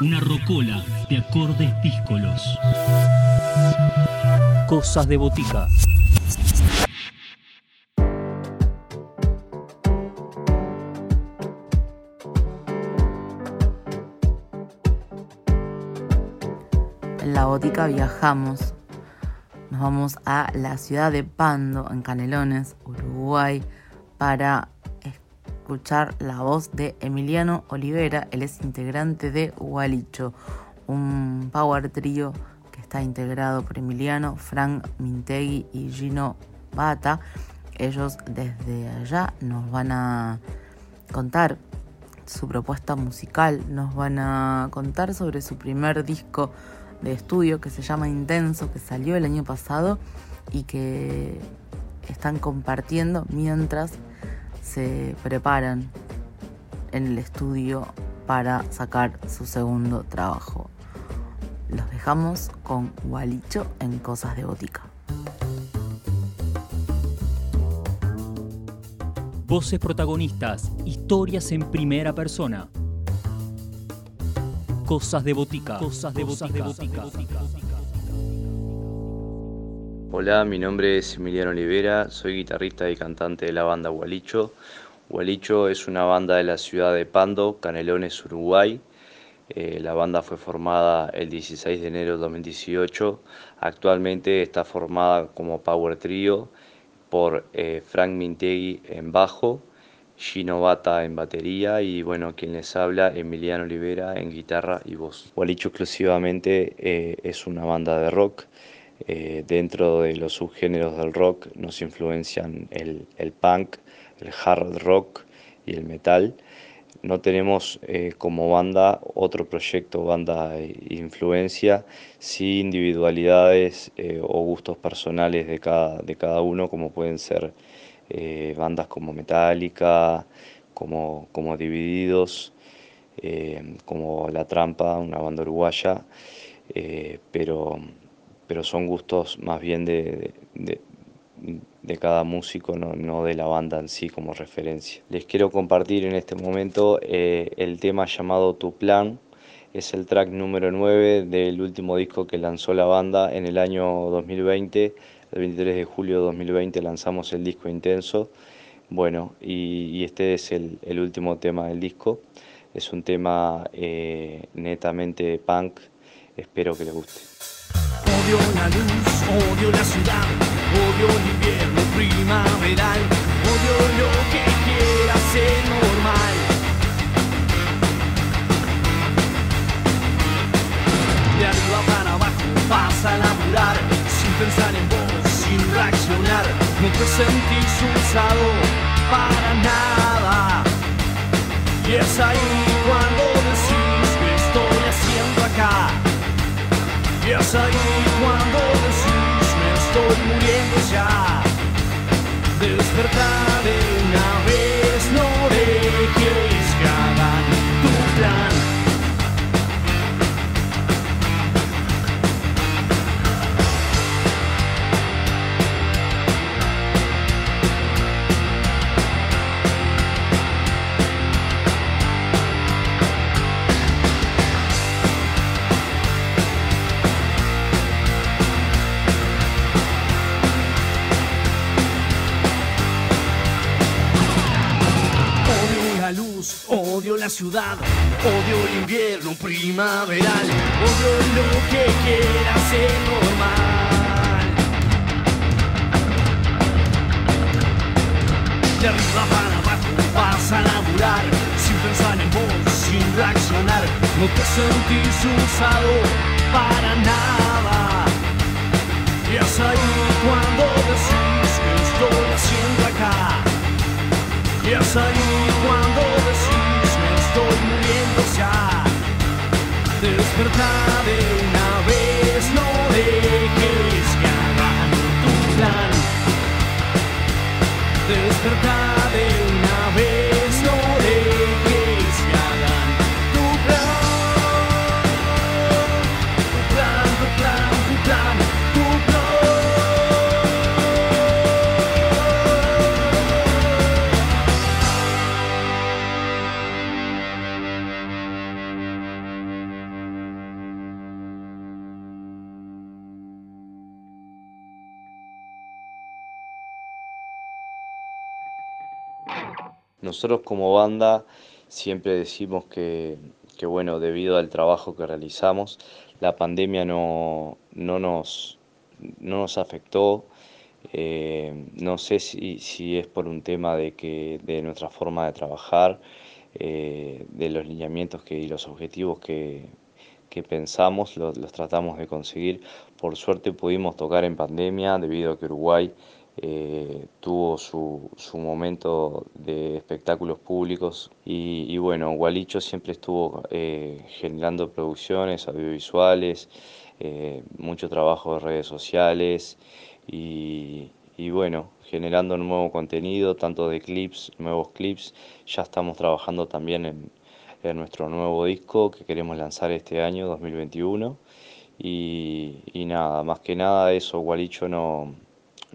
Una rocola de acordes díscolos. Cosas de botica. En la botica viajamos. Nos vamos a la ciudad de Pando, en Canelones, Uruguay, para escuchar la voz de Emiliano Olivera. Él es integrante de Gualicho, un power trio que está integrado por Emiliano, Frank Mintegui y Gino Bata. Ellos desde allá nos van a contar su propuesta musical, nos van a contar sobre su primer disco de estudio que se llama Intenso, que salió el año pasado y que están compartiendo mientras se preparan en el estudio para sacar su segundo trabajo. Los dejamos con Gualicho en Cosas de Botica. Voces protagonistas, historias en primera persona. Cosas de botica. Cosas de botica. Hola, mi nombre es Emiliano Olivera, soy guitarrista y cantante de la banda Gualicho. Gualicho es una banda de la ciudad de Pando, Canelones, Uruguay. Eh, la banda fue formada el 16 de enero de 2018. Actualmente está formada como Power Trio por eh, Frank Mintegui en bajo, Gino Bata en batería y bueno, quien les habla, Emiliano Olivera en guitarra y voz. Gualicho exclusivamente eh, es una banda de rock. Eh, dentro de los subgéneros del rock nos influencian el, punk, el hard rock y el metal. No tenemos eh, como banda otro proyecto, banda influencia, sí individualidades o gustos personales de cada, de cada uno, como pueden ser bandas como Metallica, como, como Divididos, como La Trampa, una banda uruguaya, pero, pero son gustos más bien de, de, cada músico, no, no, de la banda en sí como referencia. Les quiero compartir en este momento el tema llamado Tu Plan, es el track número 9 del último disco que lanzó la banda en el año 2020 el 23 de julio de 2020 lanzamos el disco Intenso. Bueno, y, este es el, último tema del disco. Es un tema eh, netamente punk. Espero que les guste. Odio la luz, odio la ciudad, odio el invierno primaveral, odio lo que quiera ser normal. De arriba para abajo pasa a laburar sin pensar en vos reaccionar, no te sentís usado para nada. Y es ahí Y es ahí cuando decís me estoy muriendo ya. Despertar odio el invierno primaveral, odio lo que quiera ser normal. De arriba para abajo vas a laburar, sin pensar en vos, sin reaccionar, no te sentís usado para nada. Y es ahí cuando decís que estoy haciendo acá. Y es ahí cuando ya. Despertar de una vez, no dejes que hagan tu plan. Despertar de una vez, Nosotros como banda siempre decimos que, bueno, debido al trabajo que realizamos, la pandemia no, no, nos, no nos afectó. Eh, no sé si, es por un tema de, que, de nuestra forma de trabajar, eh, de los lineamientos que, y los objetivos que, pensamos, los, los, tratamos de conseguir. Por suerte pudimos tocar en pandemia debido a que Uruguay eh, tuvo su, su, momento de espectáculos públicos y, bueno, Gualicho siempre estuvo eh, generando producciones audiovisuales, eh, mucho trabajo de redes sociales y, bueno, generando nuevo contenido, tanto de clips, nuevos clips, ya estamos trabajando también en, nuestro nuevo disco que queremos lanzar este año 2021 y, y nada, más que nada eso, Gualicho no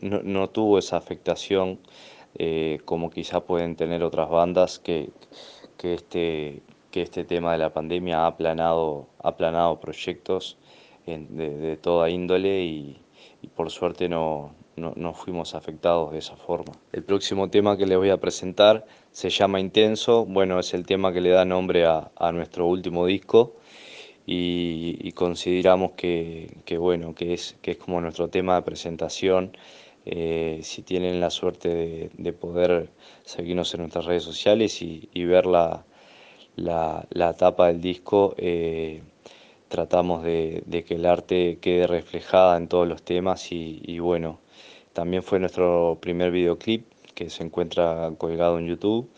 no, tuvo esa afectación eh, como quizá pueden tener otras bandas que, que, este, que este tema de la pandemia ha aplanado, ha aplanado proyectos de, toda índole y, por suerte no, no, fuimos afectados de esa forma. El próximo tema que les voy a presentar se llama Intenso, bueno, es el tema que le da nombre a, nuestro último disco y, consideramos que, que, bueno, que es, que es como nuestro tema de presentación eh, si tienen la suerte de, poder seguirnos en nuestras redes sociales y, ver la, la, tapa del disco, eh, tratamos de, que el arte quede reflejada en todos los temas y, bueno, también fue nuestro primer videoclip que se encuentra colgado en YouTube,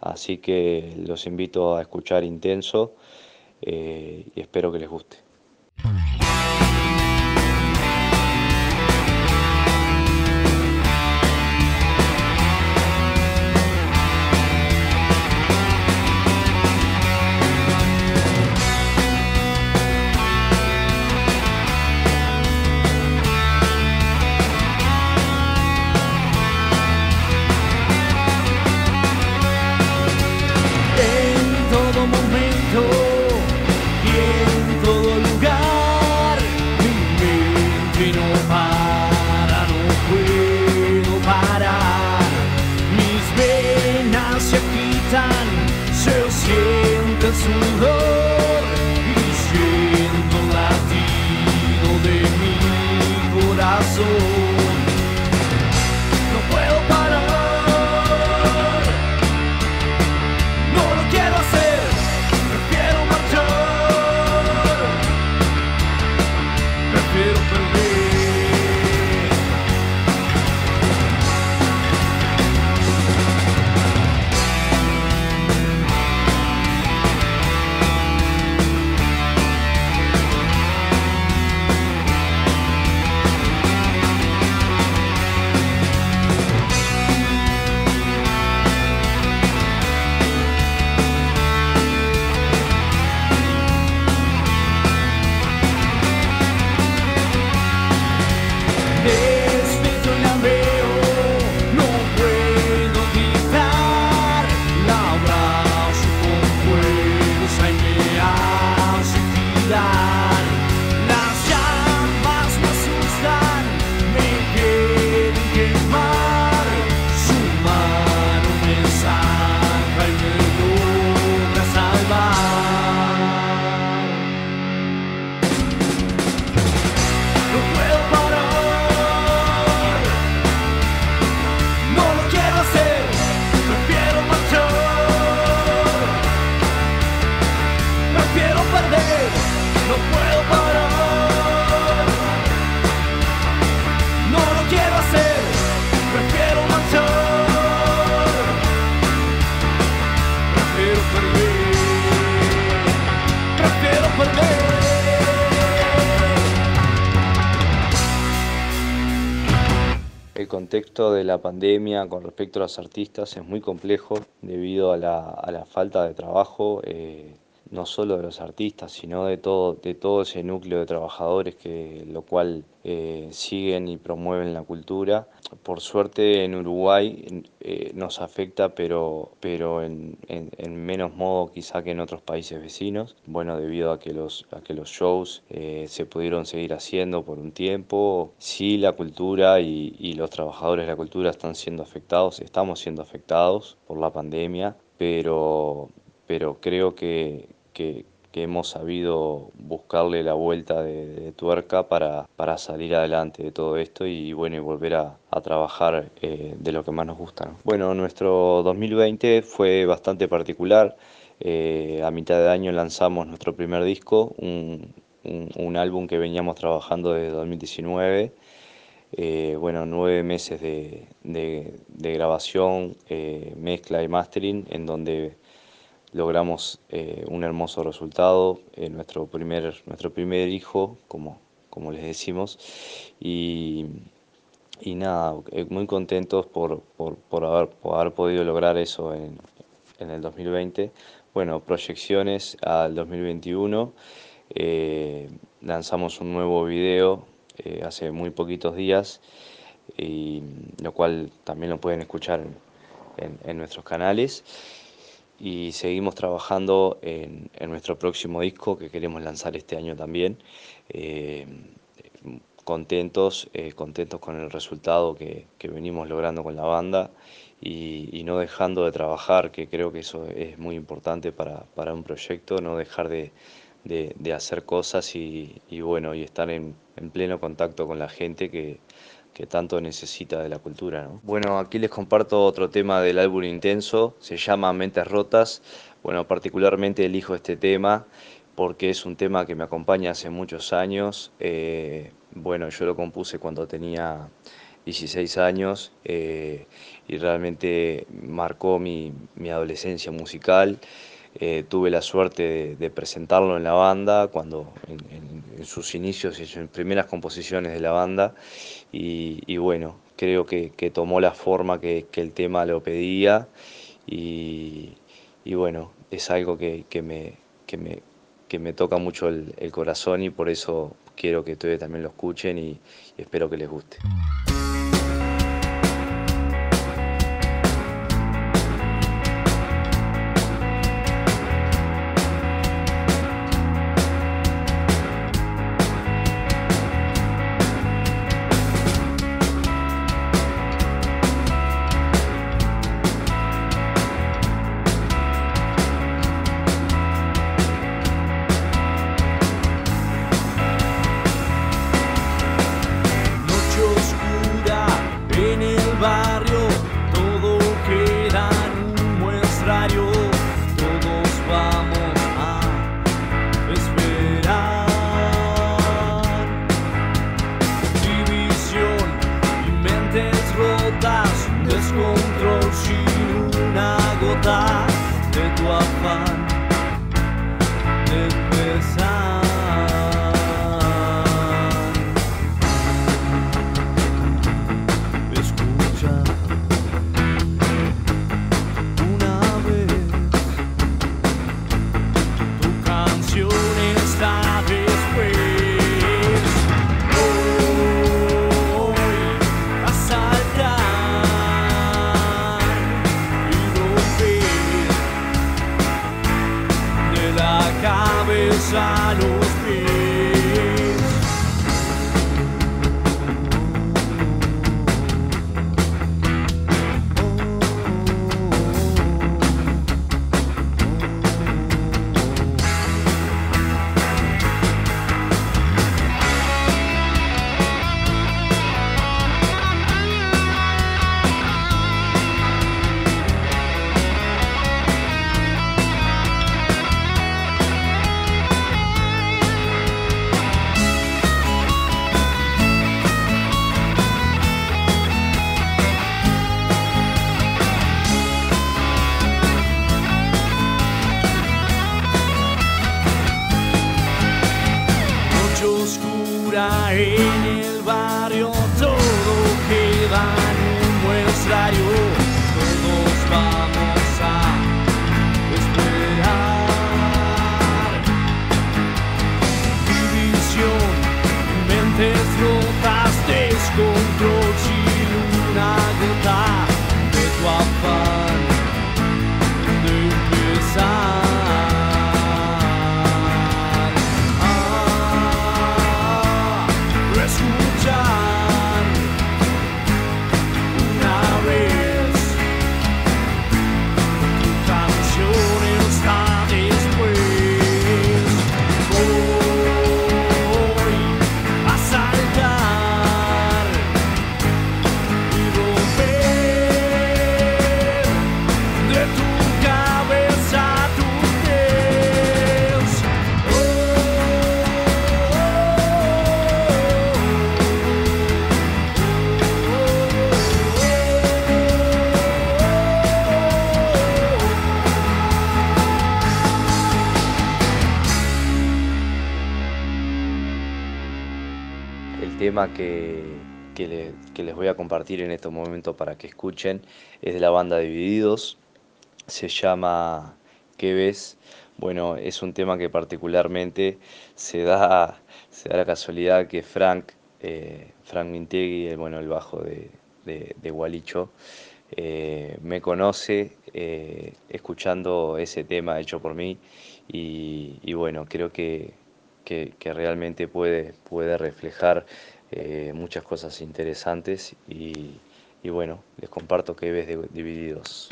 así que los invito a escuchar Intenso eh, y espero que les guste. Contexto de la pandemia con respecto a los artistas es muy complejo debido a la, falta de trabajo. Eh, no solo de los artistas, sino de todo, de todo ese núcleo de trabajadores que lo cual eh, siguen y promueven la cultura. Por suerte en Uruguay eh, nos afecta, pero, pero en, menos modo quizá que en otros países vecinos. Bueno, debido a que los, a que los shows eh, se pudieron seguir haciendo por un tiempo, sí la cultura y, y los trabajadores de la cultura están siendo afectados, estamos siendo afectados por la pandemia, pero, pero creo que, que, hemos sabido buscarle la vuelta de, tuerca para, para, salir adelante de todo esto y bueno y volver a, trabajar eh, de lo que más nos gusta. Bueno, nuestro 2020 fue bastante particular. Eh, a mitad de año lanzamos nuestro primer disco, un, un, álbum que veníamos trabajando desde 2019. Eh, bueno, nueve meses de, de, de grabación, mezcla y mastering, en donde logramos eh, un hermoso resultado, eh, nuestro, primer, nuestro primer hijo, como, como les decimos, y, y nada, eh, muy contentos por, por, por, haber, haber podido lograr eso en, en, el 2020. Bueno, proyecciones al 2021, lanzamos un nuevo video hace muy poquitos días, y, lo cual también lo pueden escuchar en, en nuestros canales y seguimos trabajando en, nuestro próximo disco que queremos lanzar este año también. Eh, contentos, eh, contentos con el resultado que, venimos logrando con la banda y, no dejando de trabajar, que creo que eso es muy importante para, un proyecto, no dejar de, hacer cosas y, bueno, y estar en pleno contacto con la gente que, que tanto necesita de la cultura. Bueno, aquí les comparto otro tema del álbum Intenso, se llama Mentes Rotas. Bueno, particularmente elijo este tema porque es un tema que me acompaña hace muchos años. Eh, bueno, yo lo compuse cuando tenía 16 años eh, y realmente marcó mi, mi adolescencia musical. Eh, tuve la suerte de, presentarlo en la banda, cuando en, sus inicios y sus primeras composiciones de la banda, y, bueno, creo que, tomó la forma que, el tema lo pedía, y, bueno, es algo que, me, me, me, toca mucho el, corazón y por eso quiero que ustedes también lo escuchen y espero que les guste. Todos el tema que, les voy a compartir en estos momentos para que escuchen es de la banda Divididos. Se llama ¿Qué ves? Bueno, es un tema que particularmente se da, se da la casualidad que Frank, eh, Frank Mintegui, el, bueno, el bajo de, de, Gualicho, eh, me conoce eh, escuchando ese tema hecho por mí y, bueno, creo que, que, realmente puede, puede reflejar eh, muchas cosas interesantes y, y, bueno, les comparto que ves de Divididos.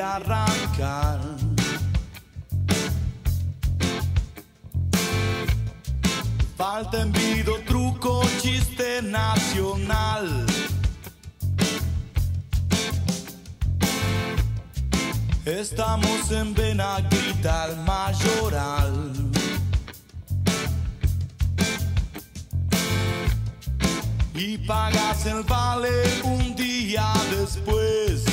Arrancar. Falta envido, truco, chiste nacional. Estamos en Benaguita, al mayoral. Y pagas el vale un día después.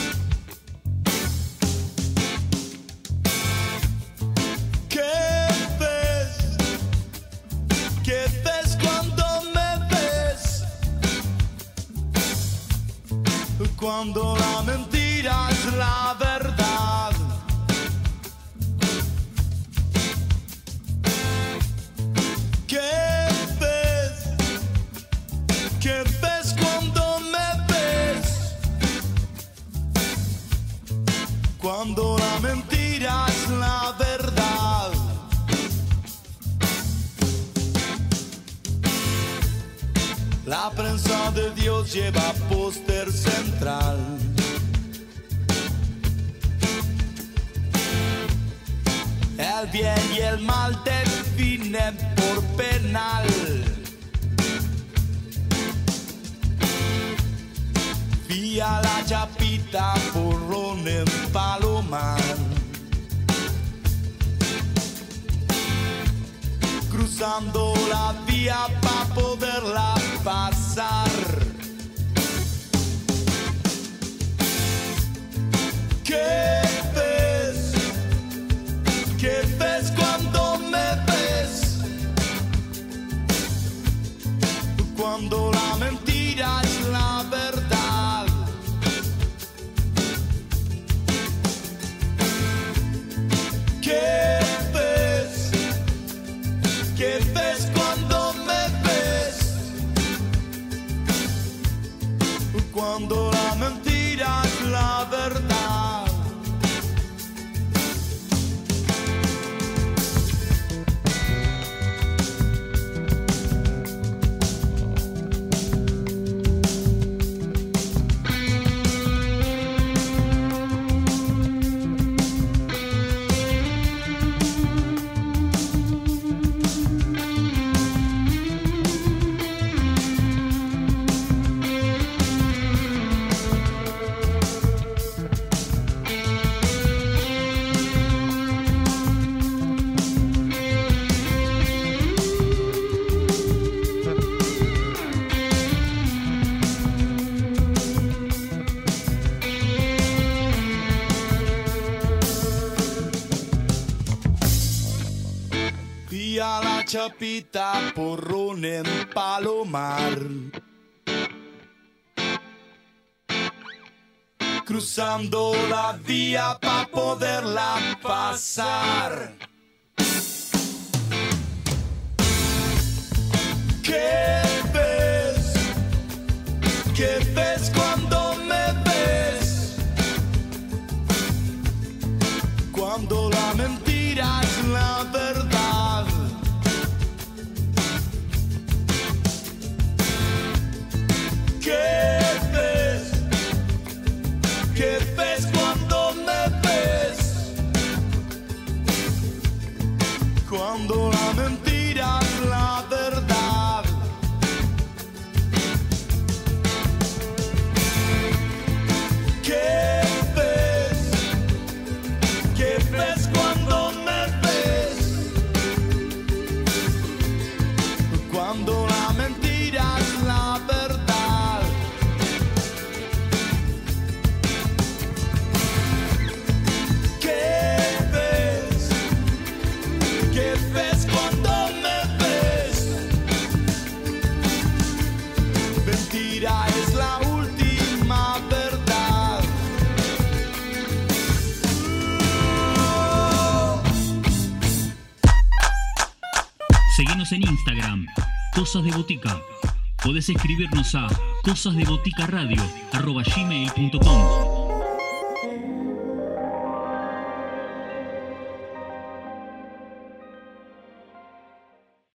cuando la mentira es la verdad. Prensa de Dios lleva póster central. El bien y el mal definen por penal. Vía la chapita, porrón en palomar. cruzando la vía para poderla pasar. ¿Qué chapita porrón en Palomar. Cruzando la vía para poderla pasar. ¿Qué ves? ¿Qué ves cuando me ves? Cuando la mentira Botica. Podés escribirnos a cosasdeboticaradio.gmail.com